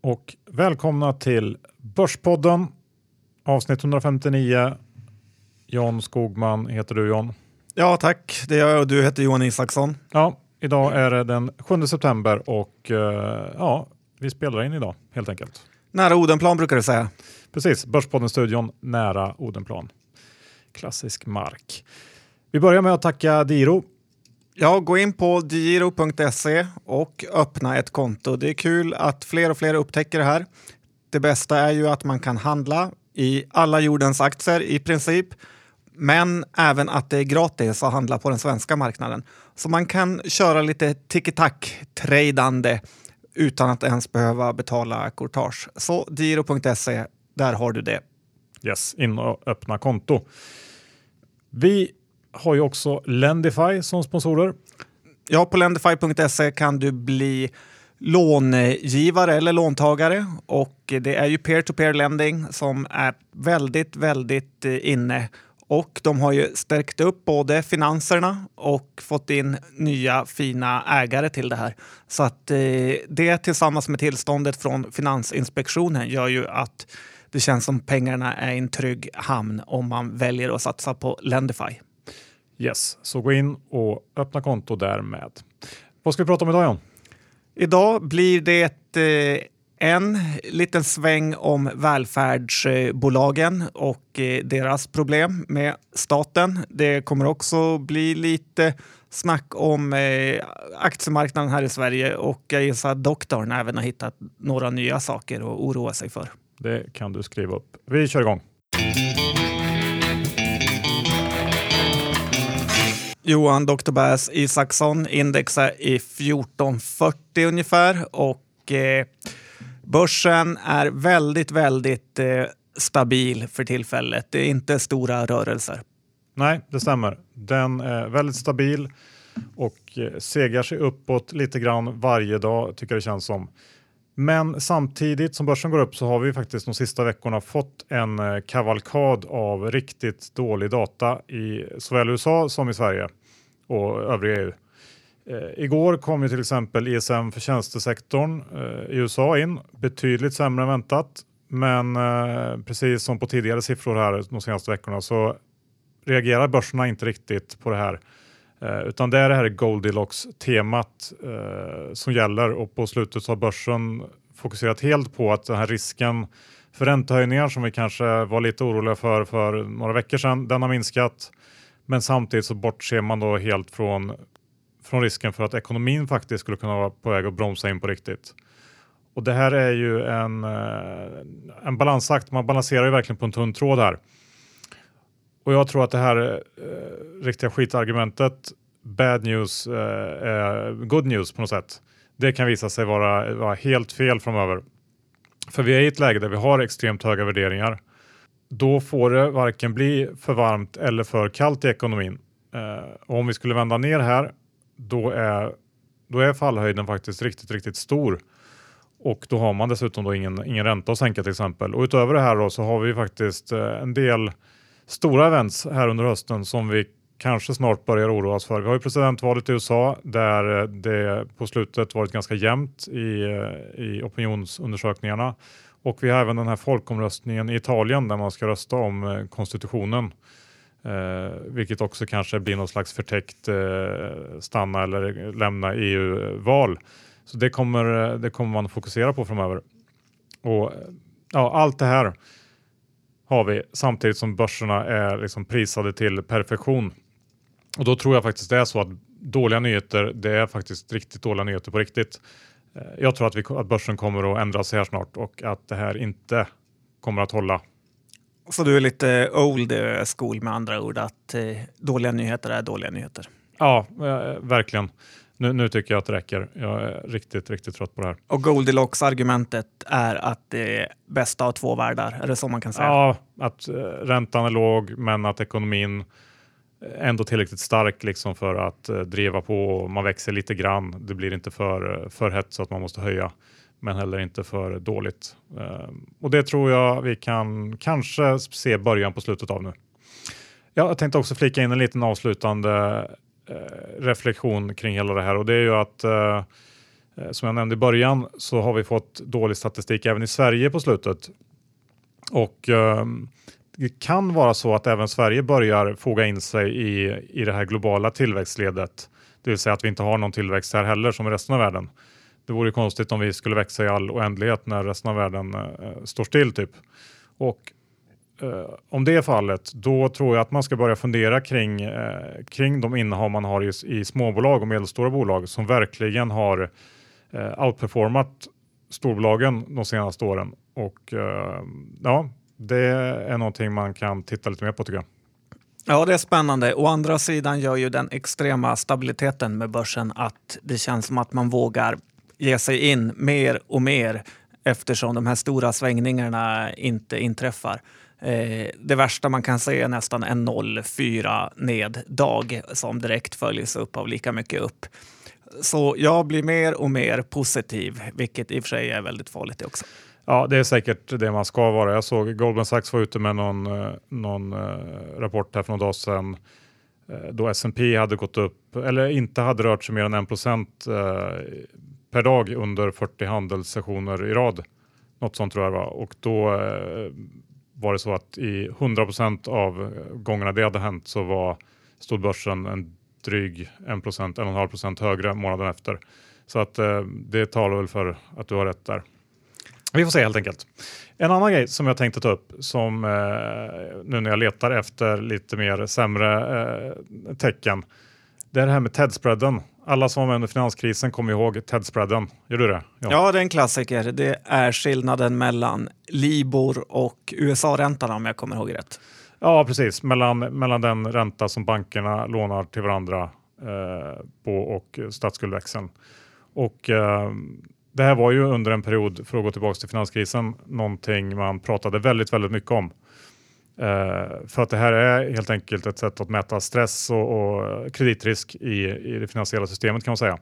och välkomna till Börspodden avsnitt 159. Jan Skogman heter du John. Ja tack, det är jag och du heter Johan Isaksson. Ja, idag är det den 7 september och eh, ja, vi spelar in idag helt enkelt. Nära Odenplan brukar du säga. Precis, Börspodden-studion nära Odenplan. Klassisk mark. Vi börjar med att tacka Diro. Ja, gå in på digiro.se och öppna ett konto. Det är kul att fler och fler upptäcker det här. Det bästa är ju att man kan handla i alla jordens aktier i princip. Men även att det är gratis att handla på den svenska marknaden. Så man kan köra lite tiki-tack-tradande utan att ens behöva betala courtage. Så digiro.se, där har du det. Yes, in och öppna konto. Vi har ju också Lendify som sponsorer. Ja, på lendify.se kan du bli långivare eller låntagare och det är ju peer-to-peer lending som är väldigt, väldigt eh, inne och de har ju stärkt upp både finanserna och fått in nya fina ägare till det här. Så att eh, det tillsammans med tillståndet från Finansinspektionen gör ju att det känns som pengarna är i en trygg hamn om man väljer att satsa på Lendify. Yes, så gå in och öppna konto där med. Vad ska vi prata om idag John? Idag blir det eh, en liten sväng om välfärdsbolagen och eh, deras problem med staten. Det kommer också bli lite snack om eh, aktiemarknaden här i Sverige och jag gissar att doktorn även har hittat några nya saker att oroa sig för. Det kan du skriva upp. Vi kör igång. Johan Dr. Bass Isaksson indexar i 1440 ungefär och eh, börsen är väldigt, väldigt eh, stabil för tillfället. Det är inte stora rörelser. Nej, det stämmer. Den är väldigt stabil och eh, segar sig uppåt lite grann varje dag tycker jag det känns som. Men samtidigt som börsen går upp så har vi faktiskt de sista veckorna fått en eh, kavalkad av riktigt dålig data i såväl USA som i Sverige och övriga EU. Eh, igår kom ju till exempel ISM för tjänstesektorn eh, i USA in betydligt sämre än väntat. Men eh, precis som på tidigare siffror här de senaste veckorna så reagerar börserna inte riktigt på det här. Eh, utan det är det här Goldilocks-temat eh, som gäller och på slutet har börsen fokuserat helt på att den här risken för räntehöjningar som vi kanske var lite oroliga för för några veckor sedan, den har minskat. Men samtidigt så bortser man då helt från, från risken för att ekonomin faktiskt skulle kunna vara på väg att bromsa in på riktigt. Och det här är ju en, eh, en balansakt, man balanserar ju verkligen på en tunn tråd här. Och jag tror att det här eh, riktiga skitargumentet, bad news eh, good news på något sätt. Det kan visa sig vara, vara helt fel framöver. För vi är i ett läge där vi har extremt höga värderingar. Då får det varken bli för varmt eller för kallt i ekonomin. Eh, och om vi skulle vända ner här, då är, då är fallhöjden faktiskt riktigt, riktigt stor. Och då har man dessutom då ingen, ingen ränta att sänka till exempel. Och utöver det här då så har vi faktiskt eh, en del stora events här under hösten som vi kanske snart börjar oroa oss för. Vi har ju presidentvalet i USA där eh, det på slutet varit ganska jämnt i, eh, i opinionsundersökningarna. Och vi har även den här folkomröstningen i Italien där man ska rösta om eh, konstitutionen. Eh, vilket också kanske blir någon slags förtäckt eh, stanna eller lämna EU-val. Så det kommer, eh, det kommer man fokusera på framöver. Och eh, ja, allt det här har vi samtidigt som börserna är liksom prisade till perfektion. Och då tror jag faktiskt det är så att dåliga nyheter, det är faktiskt riktigt dåliga nyheter på riktigt. Eh, jag tror att, vi, att börsen kommer att ändra sig här snart och att det här inte kommer att hålla. Så du är lite old school med andra ord, att eh, dåliga nyheter är dåliga nyheter? Ja, eh, verkligen. Nu, nu, tycker jag att det räcker. Jag är riktigt, riktigt trött på det här. Och Goldilocks-argumentet är att det är bästa av två världar? Är det så man kan säga? Ja, att räntan är låg men att ekonomin ändå tillräckligt stark liksom för att eh, driva på. Man växer lite grann. Det blir inte för, eh, för hett så att man måste höja men heller inte för dåligt. Eh, och det tror jag vi kan kanske se början på slutet av nu. Jag tänkte också flika in en liten avslutande Eh, reflektion kring hela det här och det är ju att eh, eh som jag nämnde i början så har vi fått dålig statistik även i Sverige på slutet. Och eh, kan vara så att även Sverige börjar foga in sig i, i det här globala tillväxtledet. Det vill säga att vi inte har någon tillväxt här heller som i resten av världen. Det vore konstigt om vi skulle växa i all oändlighet när resten av världen eh, står still typ. Och eh, om det är fallet, då tror jag att man ska börja fundera kring, eh, kring de innehav man har i, i småbolag och medelstora bolag som verkligen har eh, outperformat storbolagen de senaste åren. Och eh, ja, det är någonting man kan titta lite mer på tycker jag. Ja, det är spännande. Å andra sidan gör ju den extrema stabiliteten med börsen att det känns som att man vågar ge sig in mer och mer eftersom de här stora svängningarna inte inträffar. Eh, det värsta man kan se är nästan en 0,4 neddag som direkt följs upp av lika mycket upp. Så jag blir mer och mer positiv, vilket i och för sig är väldigt farligt det också. Ja, det är säkert det man ska vara. Jag såg Goldman Sachs var ute med någon, eh, någon eh, rapport här för någon dag sedan eh, då S&P hade gått upp, eller inte hade rört sig mer än 1 procent per dag under 40 handelssessioner i rad. Något sånt tror jag det var. Och då var det så att i 100 procent av gångerna det hade hänt så var, stod börsen en dryg 1 procent, 1,5 procent högre månaden efter. Så att det talar väl för att du har rätt där. Vi får se helt enkelt. En annan grej som jag tänkte ta upp som eh, nu när jag letar efter lite mer sämre eh, tecken. Det är det här med TED-spreaden. Alla som var med under finanskrisen kommer ihåg TED-spreaden. Gör du det? Ja. ja, det är en klassiker. Det är skillnaden mellan Libor och USA-räntan om jag kommer ihåg rätt. Ja, precis. Mellan, mellan den ränta som bankerna lånar till varandra eh, på och statsskuldväxeln. Och eh, det här var ju under en period, för att gå tillbaka till finanskrisen, någonting man pratade väldigt, väldigt mycket om. Uh, för att det här är helt enkelt ett sätt att mäta stress och, och kreditrisk i, i det finansiella systemet kan man säga.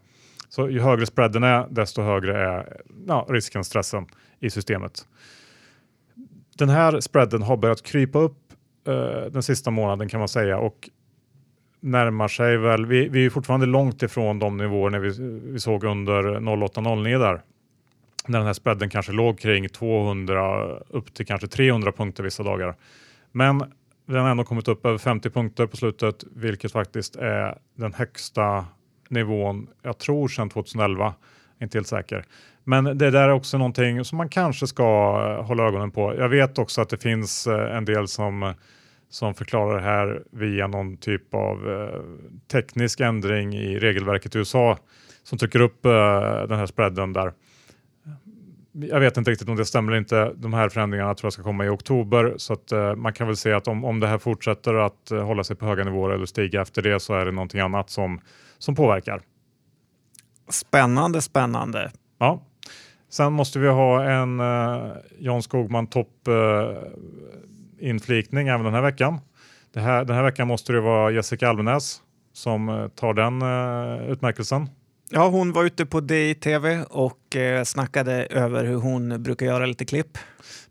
Så ju högre spreaden är, desto högre är ja, risken, stressen i systemet. Den här spreaden har börjat krypa upp uh, den sista månaden kan man säga och närmar sig väl, vi, vi är fortfarande långt ifrån de nivåer vi, vi såg under 08-09 där. När den här spreaden kanske låg kring 200 upp till kanske 300 punkter vissa dagar. Men den har ändå kommit upp över 50 punkter på slutet, vilket faktiskt är den högsta nivån, jag tror sedan 2011, inte helt säker. Men det där är också någonting som man kanske ska eh, hålla ögonen på. Jag vet också att det finns eh, en del som som förklarar det här via någon typ av eh, teknisk ändring i regelverket i USA som trycker upp eh, den här spreaden där. Jag vet inte riktigt om det stämmer eller inte. De här förändringarna tror jag ska komma i oktober så att eh, man kan väl se att om, om det här fortsätter att hålla sig på höga nivåer eller stiga efter det så är det någonting annat som, som påverkar. Spännande, spännande. Ja. Sen måste vi ha en Jan Skogman topp inflikning även den här veckan. Det här, den här veckan måste det vara Jessica Almenäs som eh, tar den uh, utmärkelsen. Ja, hon var ute på DI-TV och eh, snackade över hur hon brukar göra lite klipp.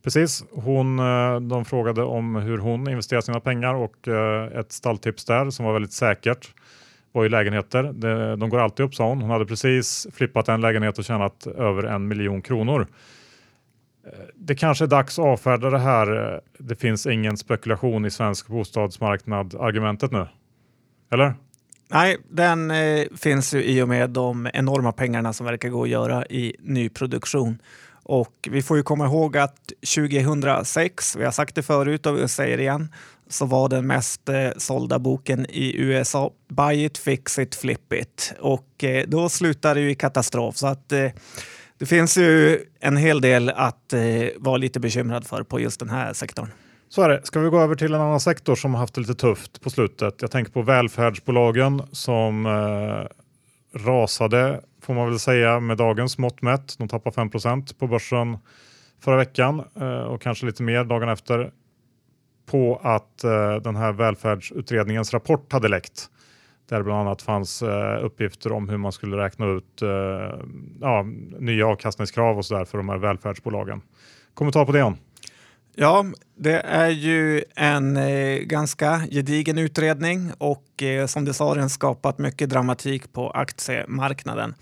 Precis, hon, eh, de frågade om hur hon investerar sina pengar och eh, ett stalltips där som var väldigt säkert var ju lägenheter. De, de går alltid upp sa hon. Hon hade precis flippat en lägenhet och tjänat över en miljon kronor det kanske är dags att avfärda det här. Det finns ingen spekulation i svensk bostadsmarknad argumentet nu. Eller? Nej, den eh, finns ju i och med de enorma pengarna som verkar gå att göra i nyproduktion. Och vi får ju komma ihåg att 2006, vi har sagt det förut och vi säger det igen, så var den mest eh, sålda boken i USA Buy it, fix it, flip it. Och eh, då slutade det ju i katastrof. Så att eh, det finns ju en hel del att eh, vara lite bekymrad för på just den här sektorn. Så är det. Ska vi gå över till en annan sektor som har haft det lite tufft på slutet? Jag tänker på välfärdsbolagen som eh, rasade, får man väl säga, med dagens mått mätt. De tappade 5 på börsen förra veckan eh, och kanske lite mer dagen efter på att eh, den här välfärdsutredningens rapport hade läckt där bland annat fanns eh, uppgifter om hur man skulle räkna ut eh, ja, nya avkastningskrav och så där för de här välfärdsbolagen. Kommentar på det Jan? Ja, det är ju en eh, ganska gedigen utredning och eh, som du sa har den skapat mycket dramatik på aktiemarknaden.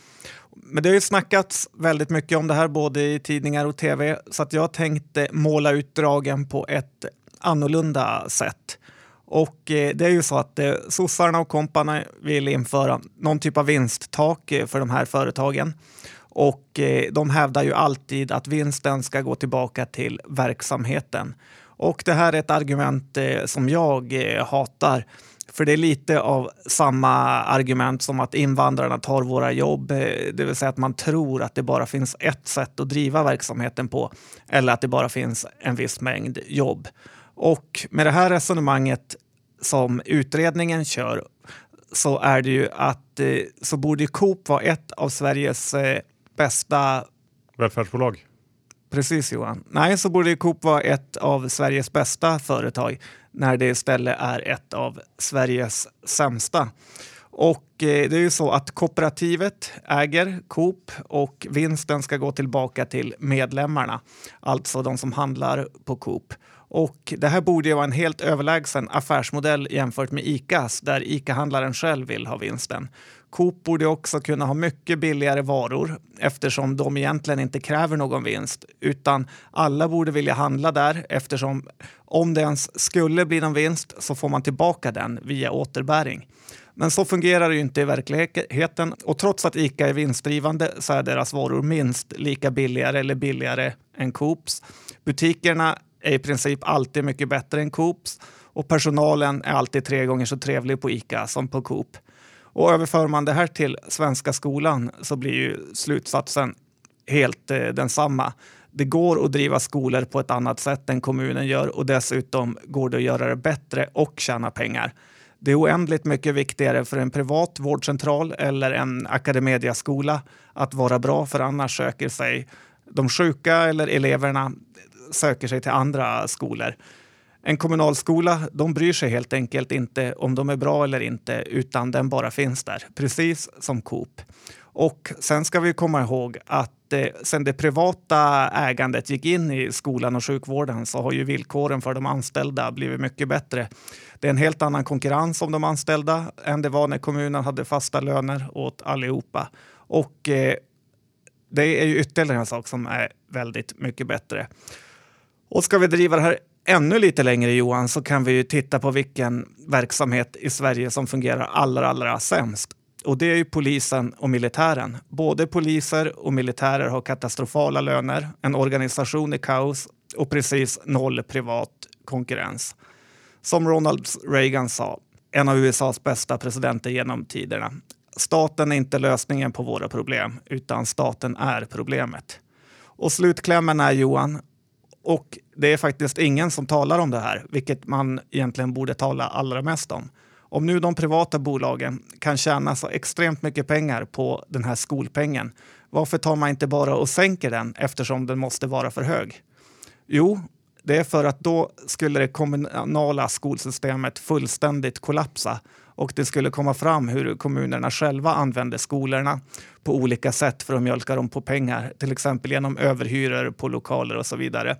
Men det har ju snackats väldigt mycket om det här både i tidningar och tv så att jag tänkte måla ut dragen på ett annorlunda sätt. Och eh, det är ju så att eh, sossarna och komparna vill införa någon typ av vinsttak eh, för de här företagen. Och eh, de hävdar ju alltid att vinsten ska gå tillbaka till verksamheten. Och det här är ett argument som jag hatar. För det är lite av samma argument som att invandrarna tar våra jobb. Det vill säga att man tror att det bara finns ett sätt att driva verksamheten på. Eller att det bara finns en viss mängd jobb. Och med det här resonemanget som utredningen kör så är det ju att eh, så borde Coop vara ett av Sveriges eh, bästa Välfärdsbolag. Precis Johan. Nej, så borde Coop vara ett av Sveriges bästa företag när det istället är ett av Sveriges sämsta. Och eh, det är ju så att kooperativet äger Coop och vinsten ska gå tillbaka till medlemmarna, alltså de som handlar på Coop. Och det här borde ju vara en helt överlägsen affärsmodell jämfört med Icas där Ica-handlaren själv vill ha vinsten. Coop borde också kunna ha mycket billigare varor eftersom de egentligen inte kräver någon vinst utan alla borde vilja handla där eftersom om det ens skulle bli någon vinst så får man tillbaka den via återbäring. Men så fungerar det ju inte i verkligheten och trots att Ica är vinstdrivande så är deras varor minst lika billigare eller billigare än Coops. Butikerna är i princip alltid mycket bättre än Coops och personalen är alltid tre gånger så trevlig på Ica som på Coop. Och överför man det här till svenska skolan så blir ju slutsatsen helt eh, densamma. Det går att driva skolor på ett annat sätt än kommunen gör och dessutom går det att göra det bättre och tjäna pengar. Det är oändligt mycket viktigare för en privat vårdcentral eller en akademediaskola att vara bra för annars söker sig de sjuka eller eleverna söker sig till andra skolor. En kommunalskola de bryr sig helt enkelt inte om de är bra eller inte utan den bara finns där, precis som Coop. Och sen ska vi komma ihåg att eh, sen det privata ägandet gick in i skolan och sjukvården så har ju villkoren för de anställda blivit mycket bättre. Det är en helt annan konkurrens om de anställda än det var när kommunen hade fasta löner åt allihopa. Och eh, det är ju ytterligare en sak som är väldigt mycket bättre. Och ska vi driva det här ännu lite längre Johan så kan vi ju titta på vilken verksamhet i Sverige som fungerar allra, allra sämst. Och det är ju polisen och militären. Både poliser och militärer har katastrofala löner, en organisation i kaos och precis noll privat konkurrens. Som Ronald Reagan sa, en av USAs bästa presidenter genom tiderna. Staten är inte lösningen på våra problem, utan staten är problemet. Och slutklämmen är Johan, och det är faktiskt ingen som talar om det här, vilket man egentligen borde tala allra mest om. Om nu de privata bolagen kan tjäna så extremt mycket pengar på den här skolpengen, varför tar man inte bara och sänker den eftersom den måste vara för hög? Jo, det är för att då skulle det kommunala skolsystemet fullständigt kollapsa och det skulle komma fram hur kommunerna själva använder skolorna på olika sätt för att mjölka dem på pengar, till exempel genom överhyror på lokaler och så vidare.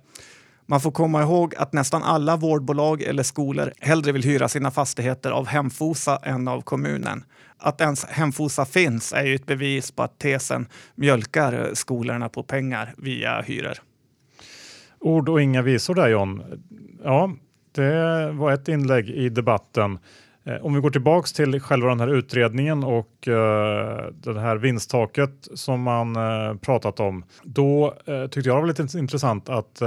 Man får komma ihåg att nästan alla vårdbolag eller skolor hellre vill hyra sina fastigheter av Hemfosa än av kommunen. Att ens Hemfosa finns är ju ett bevis på att tesen mjölkar skolorna på pengar via hyror. Ord och inga visor där John. Ja, det var ett inlägg i debatten. Eh, om vi går tillbaks till själva den här utredningen och uh, det här vinsttaket som man uh, pratat om. Då uh, tyckte jag det var lite intressant att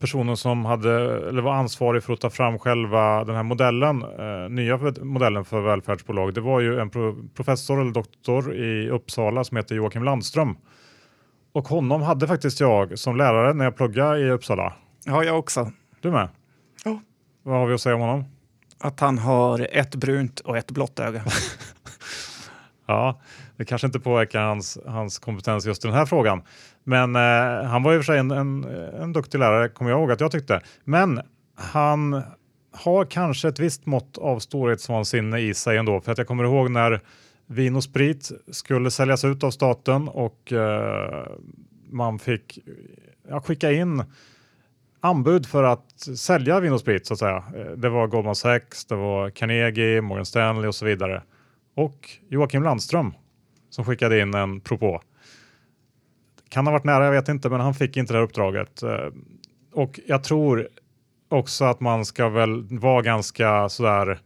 personen som hade, eller var ansvarig för att ta fram själva den här modellen, nya modellen för välfärdsbolag, det var ju en pro professor eller doktor i Uppsala som heter Joakim Landström. Och honom hade faktiskt jag som lärare när jag pluggade i Uppsala. Ja, jag också. Du med? Ja. Vad har vi att säga om honom? Att han har ett brunt och ett blått öga. ja, det kanske inte påverkar hans, hans kompetens just i den här frågan. Men eh, han var i och för sig en, en, en duktig lärare, kommer jag ihåg att jag tyckte. Men han har kanske ett visst mått av storhetsvansinne i sig ändå. För att jag kommer ihåg när Vin och sprit skulle säljas ut av staten och eh, man fick ja, skicka in anbud för att sälja Vin och Sprit så att säga. Eh, det var Goldman Sachs, det var Carnegie, Morgan Stanley och så vidare. Och Joakim Landström som skickade in en propå. Kan ha varit nära, jag vet inte, men han fick inte det här uppdraget. Eh, och jag tror också att man ska väl vara ganska sådär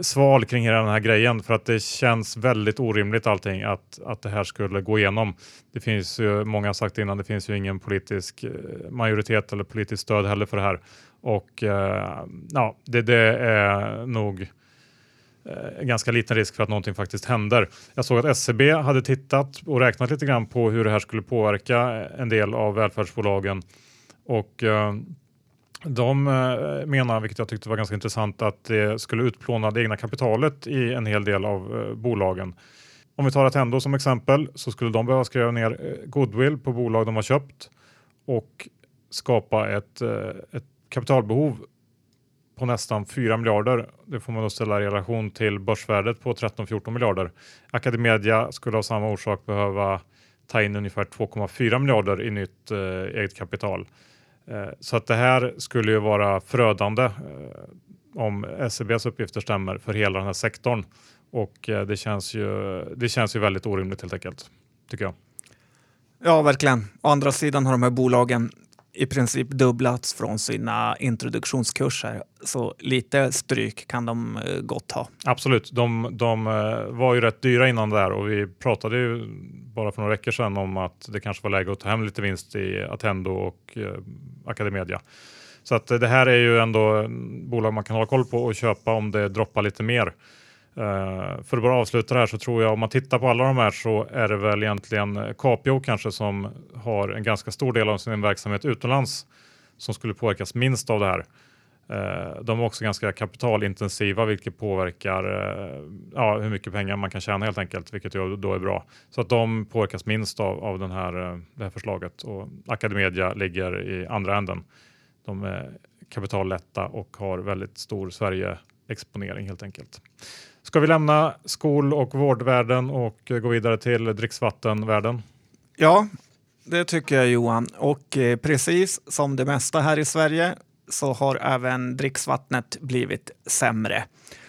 sval kring hela den här grejen för att det känns väldigt orimligt allting att, att det här skulle gå igenom. Det finns ju, många har sagt innan, det finns ju ingen politisk eh, majoritet eller politiskt stöd heller för det här och eh, ja, det, det är nog eh, ganska liten risk för att någonting faktiskt händer. Jag såg att SCB hade tittat och räknat lite grann på hur det här skulle påverka en del av välfärdsbolagen och eh, de eh, menar, vilket jag tyckte var ganska intressant, att det skulle utplåna det egna kapitalet i en hel del av eh, bolagen. Om vi tar Attendo som exempel så skulle de behöva skriva ner eh, goodwill på bolag de har köpt och skapa ett, ett kapitalbehov på nästan 4 miljarder. Det får man då ställa i relation till börsvärdet på 13-14 miljarder. Academedia skulle av samma orsak behöva ta in ungefär 2,4 miljarder i nytt eh, eget kapital. Eh, så att det här skulle ju vara förödande eh, om SCBs uppgifter stämmer för hela den här sektorn. Och eh, det känns ju, det känns ju väldigt orimligt helt enkelt, tycker jag. Ja, verkligen. Å andra sidan har de här bolagen i princip dubblats från sina introduktionskurser. Så lite stryk kan de eh, gott ha. Absolut, de, de eh, var ju rätt dyra innan där och vi pratade ju bara för några veckor sedan om att det kanske var läge att ta hem lite vinst i Attendo och eh, Academedia. Så att det här är ju ändå bolag man kan hålla koll på och köpa om det droppar lite mer. Uh, för att bara avsluta det här så tror jag om man tittar på alla de här så är det väl egentligen eh, Capio kanske som har en ganska stor del av sin verksamhet utomlands som skulle påverkas minst av det här. Uh, de är också ganska kapitalintensiva vilket påverkar uh, ja, hur mycket pengar man kan tjäna helt enkelt, vilket då är bra. Så att de påverkas minst av, av den här, det här förslaget och Academedia ligger i andra änden. De är kapitallätta och har väldigt stor Sverige-exponering helt enkelt. Ska vi lämna skol och vårdvärlden och gå vidare till dricksvattenvärlden? Ja, det tycker jag Johan. Och eh, precis som det mesta här i Sverige så har även dricksvattnet blivit sämre.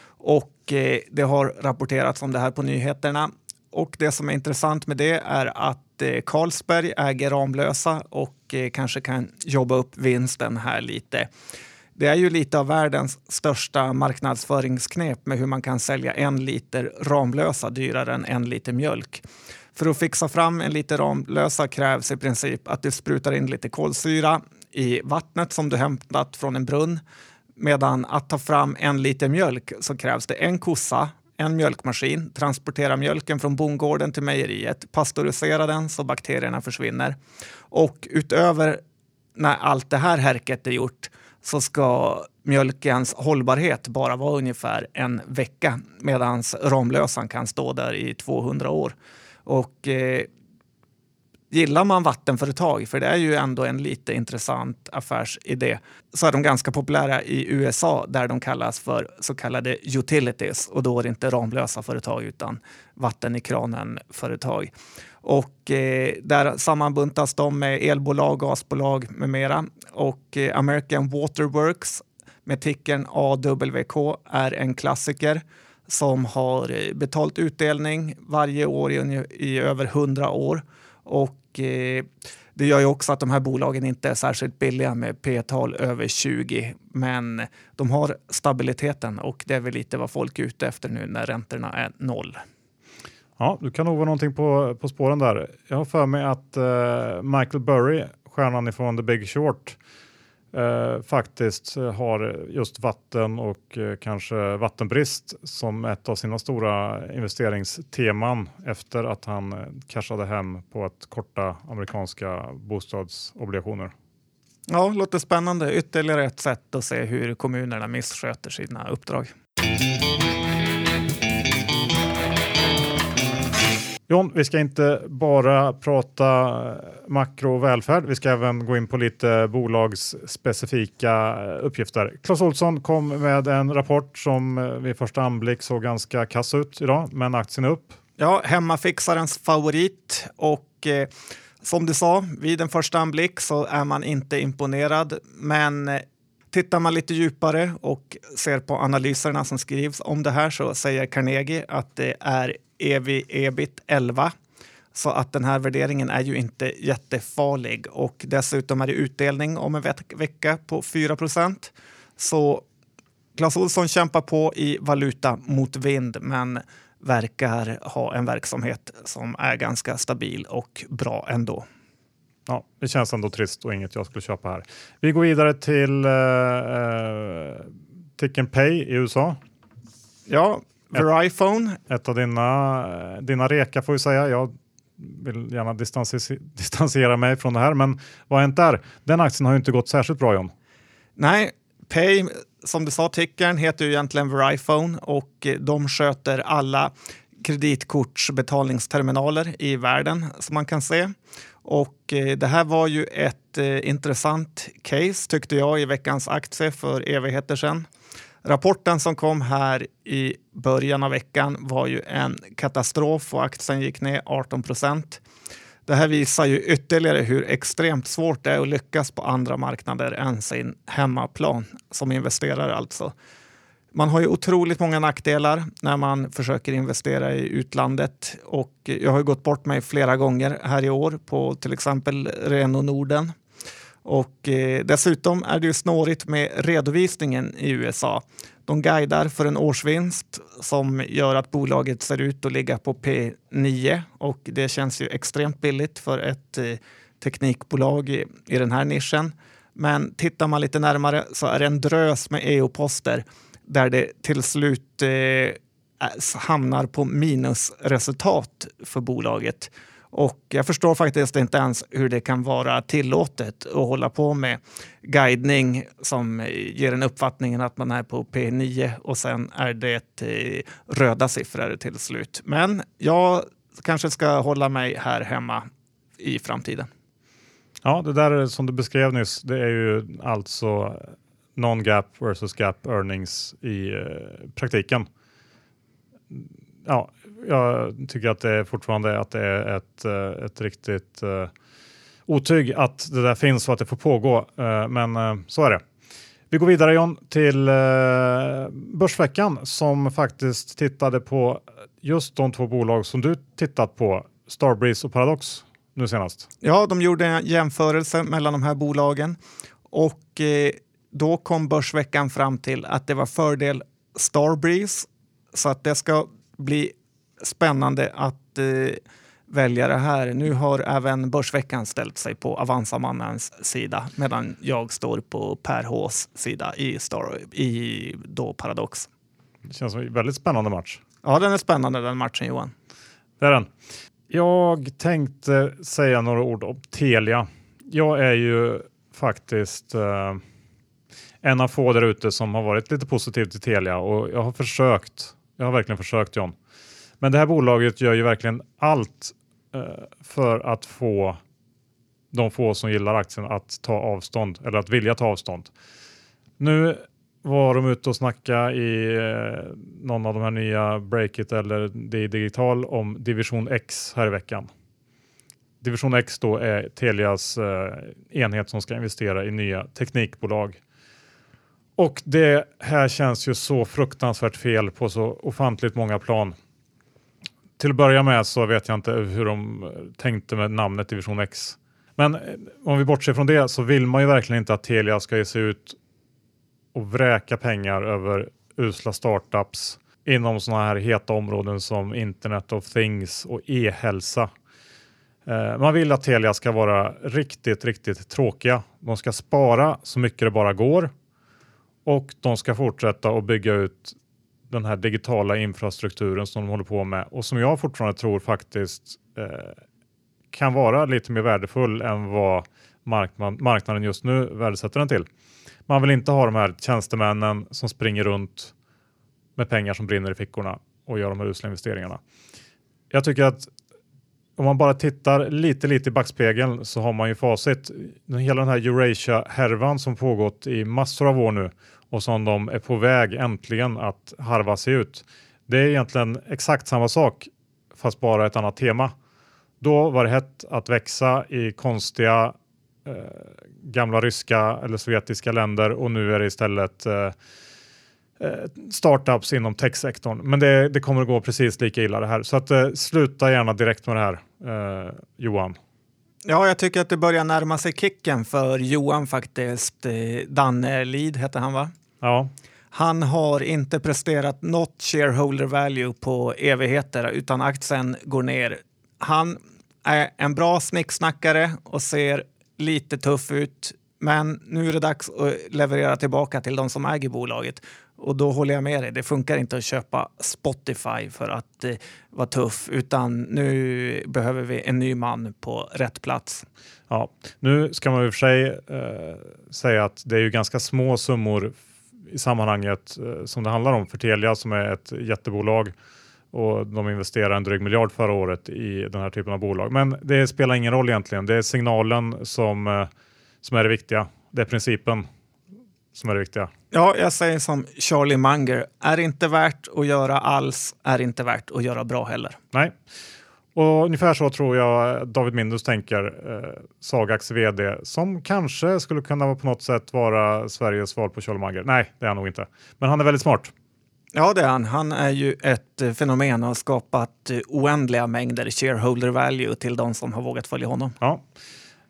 Och eh, det har rapporterats om det här på nyheterna. Och det som är intressant med det är att eh, Carlsberg äger Ramlösa och eh, kanske kan jobba upp vinsten här lite. Det är ju lite av världens största marknadsföringsknep med hur man kan sälja en liter Ramlösa dyrare än en liter mjölk. För att fixa fram en liter Ramlösa krävs i princip att du sprutar in lite kolsyra i vattnet som du hämtat från en brunn. Medan att ta fram en liter mjölk så krävs det en kossa, en mjölkmaskin, transportera mjölken från bondgården till mejeriet, pastörisera den så bakterierna försvinner. Och utöver när allt det här härket är gjort så ska mjölkens hållbarhet bara vara ungefär en vecka medan Ramlösan kan stå där i 200 år. Och eh, Gillar man vattenföretag, för det är ju ändå en lite intressant affärsidé, så är de ganska populära i USA där de kallas för så kallade utilities och då är det inte Ramlösa företag utan vatten i kranen-företag. Och eh, där sammanbuntas de med elbolag, gasbolag med mera. Och eh, American Waterworks med tickern AWK är en klassiker som har eh, betalt utdelning varje år i, i över hundra år och eh, det gör ju också att de här bolagen inte är särskilt billiga med P-tal över 20. Men de har stabiliteten och det är väl lite vad folk är ute efter nu när räntorna är noll. Ja, du kan nog vara någonting på, på spåren där. Jag har för mig att eh, Michael Burry, stjärnan ifrån The Big Short, eh, faktiskt har just vatten och eh, kanske vattenbrist som ett av sina stora investeringsteman efter att han eh, cashade hem på att korta amerikanska bostadsobligationer. Ja, låter spännande. Ytterligare ett sätt att se hur kommunerna missköter sina uppdrag. John, vi ska inte bara prata eh, makro och välfärd. Vi ska även gå in på lite bolagsspecifika eh, uppgifter. Clas Olsson kom med en rapport som eh, vid första anblick såg ganska kass ut idag, men aktien är upp. Ja, hemmafixarens favorit och eh, som du sa, vid en första anblick så är man inte imponerad, men Tittar man lite djupare och ser på analyserna som skrivs om det här så säger Carnegie att det är ev ebit 11. Så att den här värderingen är ju inte jättefarlig och dessutom är det utdelning om en vecka på 4% Så Clas Olsson kämpar på i valuta mot vind men verkar ha en verksamhet som är ganska stabil och bra ändå. Ja, det känns ändå trist och inget jag skulle köpa här. Vi går vidare till uh, Ticken Pay i USA. Ja, Verifone. Ett, ett av dina, dina reka får vi säga. Jag vill gärna distansera mig från det här, men vad har hänt där? Den aktien har ju inte gått särskilt bra John. Nej, Pay, som du sa, tickern heter ju egentligen Verifone och de sköter alla kreditkortsbetalningsterminaler i världen som man kan se. Och eh, det här var ju ett eh, intressant case tyckte jag i veckans aktie för evigheter sedan. Rapporten som kom här i början av veckan var ju en katastrof och aktien gick ner 18 procent. Det här visar ju ytterligare hur extremt svårt det är att lyckas på andra marknader än sin hemmaplan som investerare alltså. Man har ju otroligt många nackdelar när man försöker investera i utlandet och jag har gått bort mig flera gånger här i år på till exempel Renault Norden. Och eh, dessutom är det ju snårigt med redovisningen i USA. De guidar för en årsvinst som gör att bolaget ser ut att ligga på P9 och det känns ju extremt billigt för ett eh, teknikbolag i, i den här nischen. Men tittar man lite närmare så är det en drös med EU-poster där det till slut eh, hamnar på minusresultat för bolaget. Och jag förstår faktiskt inte ens hur det kan vara tillåtet att hålla på med guidning som ger en uppfattningen att man är på P9 och sen är det eh, röda siffror till slut. Men jag kanske ska hålla mig här hemma i framtiden. Ja, det där som du beskrev nyss, det är ju alltså non-gap versus gap earnings i eh, praktiken. Ja, jag tycker att det är fortfarande att det är ett, eh, ett riktigt uh, otyg att det där finns och att det får pågå. Uh, men uh, så är det. Vi går vidare John till uh, Börsveckan som faktiskt tittade på just de två bolag som du tittat på, Starbreeze och Paradox nu senast. Ja, de gjorde en jämförelse mellan de här bolagen och då kom Börsveckan fram till att det var fördel Starbreeze så att det ska bli spännande att eh, välja det här. Nu har även Börsveckan ställt sig på Avanza-mannens sida medan jag står på Per Hs sida i, Star, i då Paradox. Det känns som en väldigt spännande match. Ja, den är spännande den matchen Johan. Det är den. Jag tänkte säga några ord om Telia. Jag är ju faktiskt eh, en av få där ute som har varit lite positiv till Telia och jag har försökt. Jag har verkligen försökt John. Men det här bolaget gör ju verkligen allt eh, för att få de få som gillar aktien att ta avstånd eller att vilja ta avstånd. Nu var de ute och snacka i eh, någon av de här nya Breakit eller det digital om division X här i veckan. Division X då är Telias eh, enhet som ska investera i nya teknikbolag. Och det här känns ju så fruktansvärt fel på så ofantligt många plan. Till att börja med så vet jag inte hur de tänkte med namnet Division X. Men eh, om vi bortser från det så vill man ju verkligen inte att Telia ska ge sig ut och vräka pengar över usla startups inom sådana här heta områden som Internet of Things och e-hälsa. Eh, man vill att Telia ska vara riktigt, riktigt tråkiga. De ska spara så mycket det bara går och de ska fortsätta att bygga ut den här digitala infrastrukturen som de håller på med och som jag fortfarande tror faktiskt eh, kan vara lite mer värdefull än vad marknad, marknaden just nu värdesätter den till. Man vill inte ha de här tjänstemännen som springer runt med pengar som brinner i fickorna och gör de här usla investeringarna. Jag tycker att om man bara tittar lite, lite i backspegeln så har man ju facit. Hela den här Eurasia-härvan som pågått i massor av år nu och som de är på väg äntligen att harva sig ut. Det är egentligen exakt samma sak fast bara ett annat tema. Då var det hett att växa i konstiga eh, gamla ryska eller sovjetiska länder och nu är det istället eh, eh startups inom techsektorn. Men det, det, kommer att gå precis lika illa det här. Så att, eh, sluta gärna direkt med det här, eh, Johan. Ja, jag tycker att det börjar närma sig kicken för Johan faktiskt. Eh, Danne Lid heter han va? Ja. Han har inte presterat något shareholder value på evigheter utan aktien går ner. Han är en bra snicksnackare och ser lite tuff ut. Men nu är det dags att leverera tillbaka till de som äger bolaget. Och då håller jag med dig, det funkar inte att köpa Spotify för att eh, vara tuff, utan nu behöver vi en ny man på rätt plats. Ja, nu ska man i och för sig eh, säga att det är ju ganska små summor i sammanhanget eh, som det handlar om för Telia som är ett jättebolag och de investerade en dryg miljard förra året i den här typen av bolag. Men det spelar ingen roll egentligen. Det är signalen som, eh, som är det viktiga. Det är principen som är det viktiga. Ja, jag säger som Charlie Munger. Är inte värt att göra alls, är inte värt att göra bra heller. Nej, och ungefär så tror jag David Mindus tänker, eh, Sagax vd, som kanske skulle kunna på något sätt vara Sveriges svar på Charlie Munger. Nej, det är han nog inte. Men han är väldigt smart. Ja, det är han. Han är ju ett eh, fenomen och har skapat eh, oändliga mängder shareholder value till de som har vågat följa honom. Ja.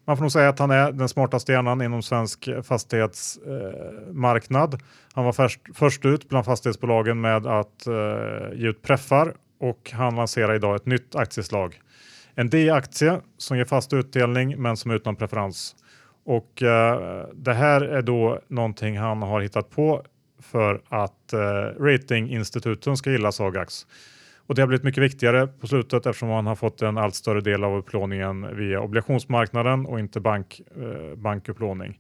Man får nog säga att han är den smartaste hjärnan inom svensk fastighetsmarknad. Eh, han var först, först ut bland fastighetsbolagen med att eh, ge ut preffar och han lanserar idag ett nytt aktieslag. En D-aktie som ger fast utdelning men som är utan preferens. Och eh, det här är då någonting han har hittat på för att eh, ratinginstituten ska gilla Sagax. Och det har blivit mycket viktigare på slutet eftersom man har fått en allt större del av upplåningen via obligationsmarknaden och inte bank, eh, bankupplåning.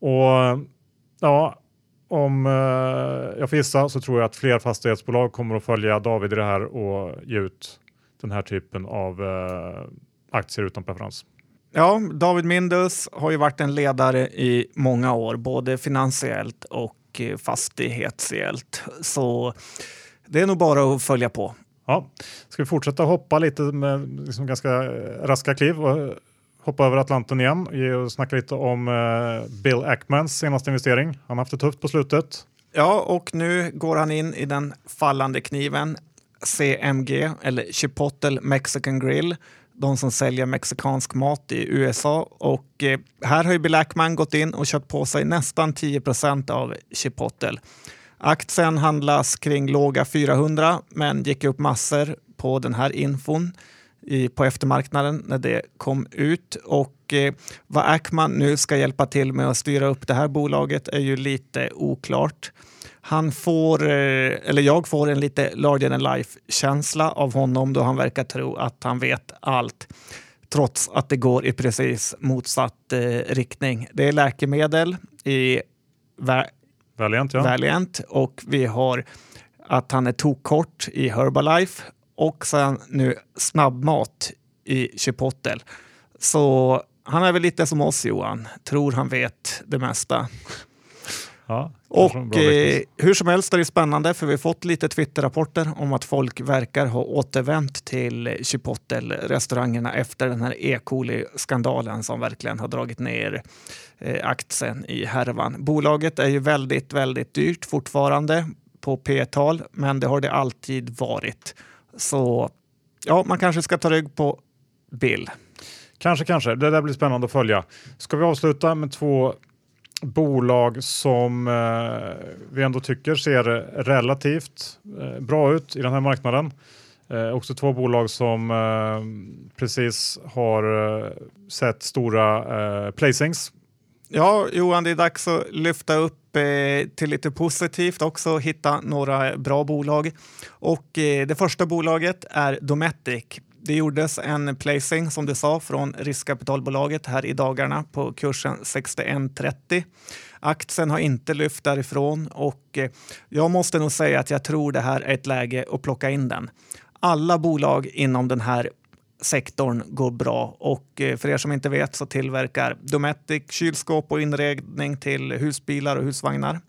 Och ja, om eh, jag får gissa så tror jag att fler fastighetsbolag kommer att följa David i det här och ge ut den här typen av eh, aktier utan preferens. Ja, David Mindus har ju varit en ledare i många år, både finansiellt och eh, fastighetsiellt. Så det är nog bara att följa på. Ja, ska vi fortsätta hoppa lite med liksom ganska eh, raska kliv och hoppa över Atlanten igen och snacka lite om eh, Bill Ackmans senaste investering. Han har haft det tufft på slutet. Ja, och nu går han in i den fallande kniven. CMG, eller Chipotle Mexican Grill, de som säljer mexikansk mat i USA. Och eh, här har ju Bill Ackman gått in och köpt på sig nästan 10% av Chipotle. Aktien handlas kring låga 400 men gick upp massor på den här infon i, på eftermarknaden när det kom ut. Och eh, vad Ackman nu ska hjälpa till med att styra upp det här bolaget är ju lite oklart. Han får, eh, eller jag får en lite larger than life-känsla av honom då han verkar tro att han vet allt trots att det går i precis motsatt eh, riktning. Det är läkemedel i Valiant, ja. Valiant och vi har att han är tokkort i Herbalife och sen nu snabbmat i Chipotle. Så han är väl lite som oss Johan, tror han vet det mesta. Ja, och eh, hur som helst är det spännande för vi har fått lite Twitter-rapporter om att folk verkar ha återvänt till Chipotle-restaurangerna efter den här E. coli-skandalen som verkligen har dragit ner eh, aktien i härvan. Bolaget är ju väldigt, väldigt dyrt fortfarande på P-tal, men det har det alltid varit. Så ja, man kanske ska ta rygg på Bill. Kanske, kanske. Det där blir spännande att följa. Ska vi avsluta med två bolag som eh, vi ändå tycker ser relativt eh, bra ut i den här marknaden. Eh, också två bolag som eh, precis har eh, sett stora eh, placings. Ja, Johan, det är dags att lyfta upp eh, till lite positivt också, hitta några bra bolag. Och eh, det första bolaget är Dometic. Det gjordes en placing som du sa från riskkapitalbolaget här i dagarna på kursen 61,30. Aktien har inte lyft därifrån och eh, jag måste nog säga att jag tror det här är ett läge att plocka in den. Alla bolag inom den här sektorn går bra och eh, för er som inte vet så tillverkar Dometic kylskåp och inredning till husbilar och husvagnar.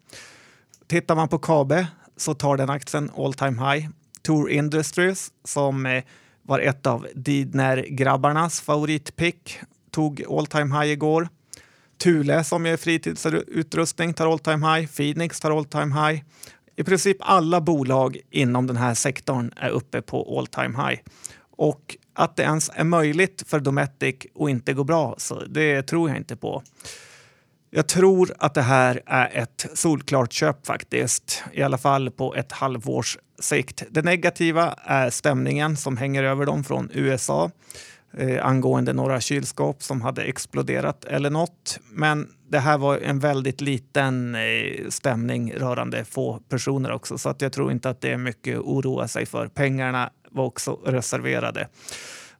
Tittar man på KABE så tar den aktien all time high. Tour Industries som eh, var ett av Didner-grabbarnas favoritpick. Tog all time high igår. Thule som är fritidsutrustning tar all time high. Phoenix tar all time high. I princip alla bolag inom den här sektorn är uppe på all time high. Och att det ens är möjligt för Dometic att inte gå bra, så det tror jag inte på. Jag tror att det här är ett solklart köp faktiskt, i alla fall på ett halvårs sikt. Det negativa är stämningen som hänger över dem från USA eh, angående några kylskåp som hade exploderat eller något. Men det här var en väldigt liten eh, stämning rörande få personer också, så att jag tror inte att det är mycket att oroa sig för. Pengarna var också reserverade.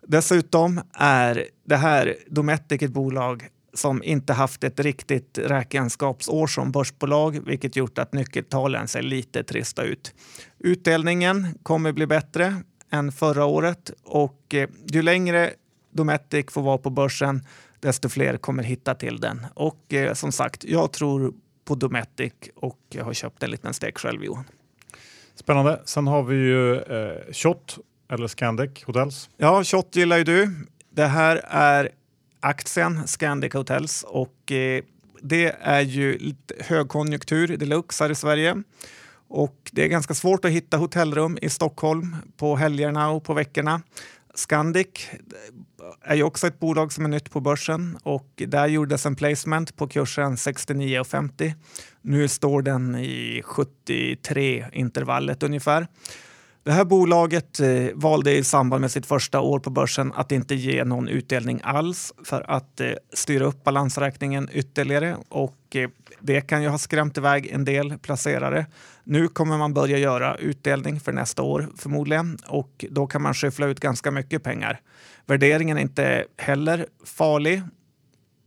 Dessutom är det här Dometic ett bolag som inte haft ett riktigt räkenskapsår som börsbolag, vilket gjort att nyckeltalen ser lite trista ut. Utdelningen kommer bli bättre än förra året och eh, ju längre Dometic får vara på börsen, desto fler kommer hitta till den. Och eh, som sagt, jag tror på Dometic och jag har köpt en liten stek själv, Johan. Spännande. Sen har vi ju eh, Shot eller Scandic Hotels. Ja, Shot gillar ju du. Det här är aktien Scandic Hotels och eh, det är ju lite högkonjunktur deluxe här i Sverige. Och det är ganska svårt att hitta hotellrum i Stockholm på helgerna och på veckorna. Scandic eh, är ju också ett bolag som är nytt på börsen och där gjordes en placement på kursen 69,50. Nu står den i 73 intervallet ungefär. Det här bolaget eh, valde i samband med sitt första år på börsen att inte ge någon utdelning alls för att eh, styra upp balansräkningen ytterligare och eh, det kan ju ha skrämt iväg en del placerare. Nu kommer man börja göra utdelning för nästa år förmodligen och då kan man skyffla ut ganska mycket pengar. Värderingen är inte heller farlig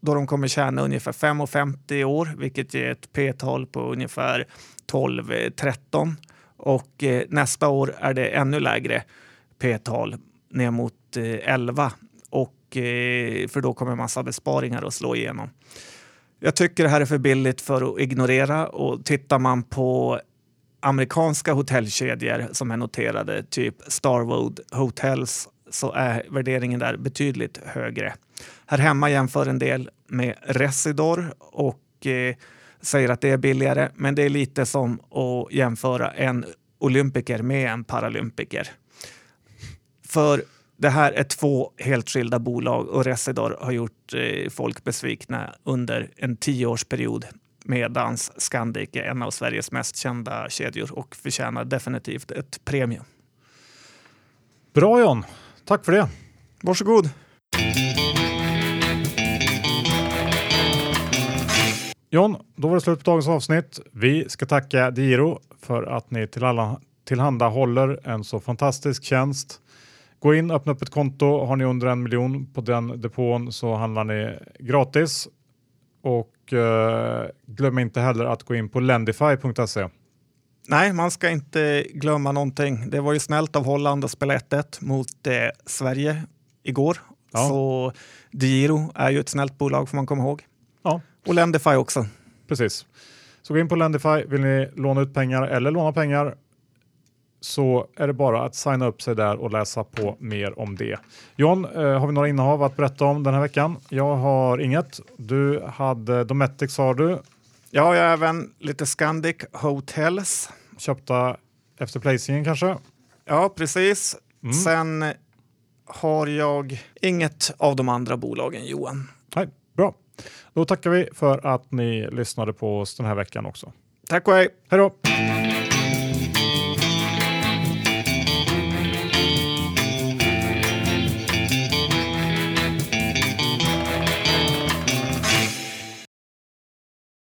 då de kommer tjäna ungefär 5,50 i år, vilket ger ett P-tal på ungefär 12-13 och eh, nästa år är det ännu lägre P-tal ner mot eh, 11 och eh, för då kommer massa besparingar att slå igenom. Jag tycker det här är för billigt för att ignorera och tittar man på amerikanska hotellkedjor som är noterade, typ Starwood Hotels, så är värderingen där betydligt högre. Här hemma jämför en del med Residor och eh, säger att det är billigare, men det är lite som att jämföra en olympiker med en paralympiker. För det här är två helt skilda bolag och Residor har gjort eh, folk besvikna under en tioårsperiod medans Scandic är en av Sveriges mest kända kedjor och förtjänar definitivt ett premium. Bra John, tack för det. Varsågod. John, då var det slut på dagens avsnitt. Vi ska tacka Diro för att ni till alla tillhandahåller en så fantastisk tjänst. Gå in, öppna upp ett konto. Har ni under en miljon på den depån så handlar ni gratis. Och eh, glöm inte heller att gå in på lendify.se. Nej, man ska inte glömma någonting. Det var ju snällt av Holland att spela 1-1 mot eh, Sverige igår. Ja. Så Giro är ju ett snällt bolag får man komma ihåg. Ja. Och Lendify också. Precis. Så gå in på Lendify. Vill ni låna ut pengar eller låna pengar så är det bara att signa upp sig där och läsa på mer om det. John, eh, har vi några innehav att berätta om den här veckan? Jag har inget. Du hade Dometic sa du. Ja, jag har även lite Scandic Hotels. Köpta efter placingen kanske? Ja, precis. Mm. Sen har jag inget av de andra bolagen, Johan. Då tackar vi för att ni lyssnade på oss den här veckan också. Tack och hej! Hej då!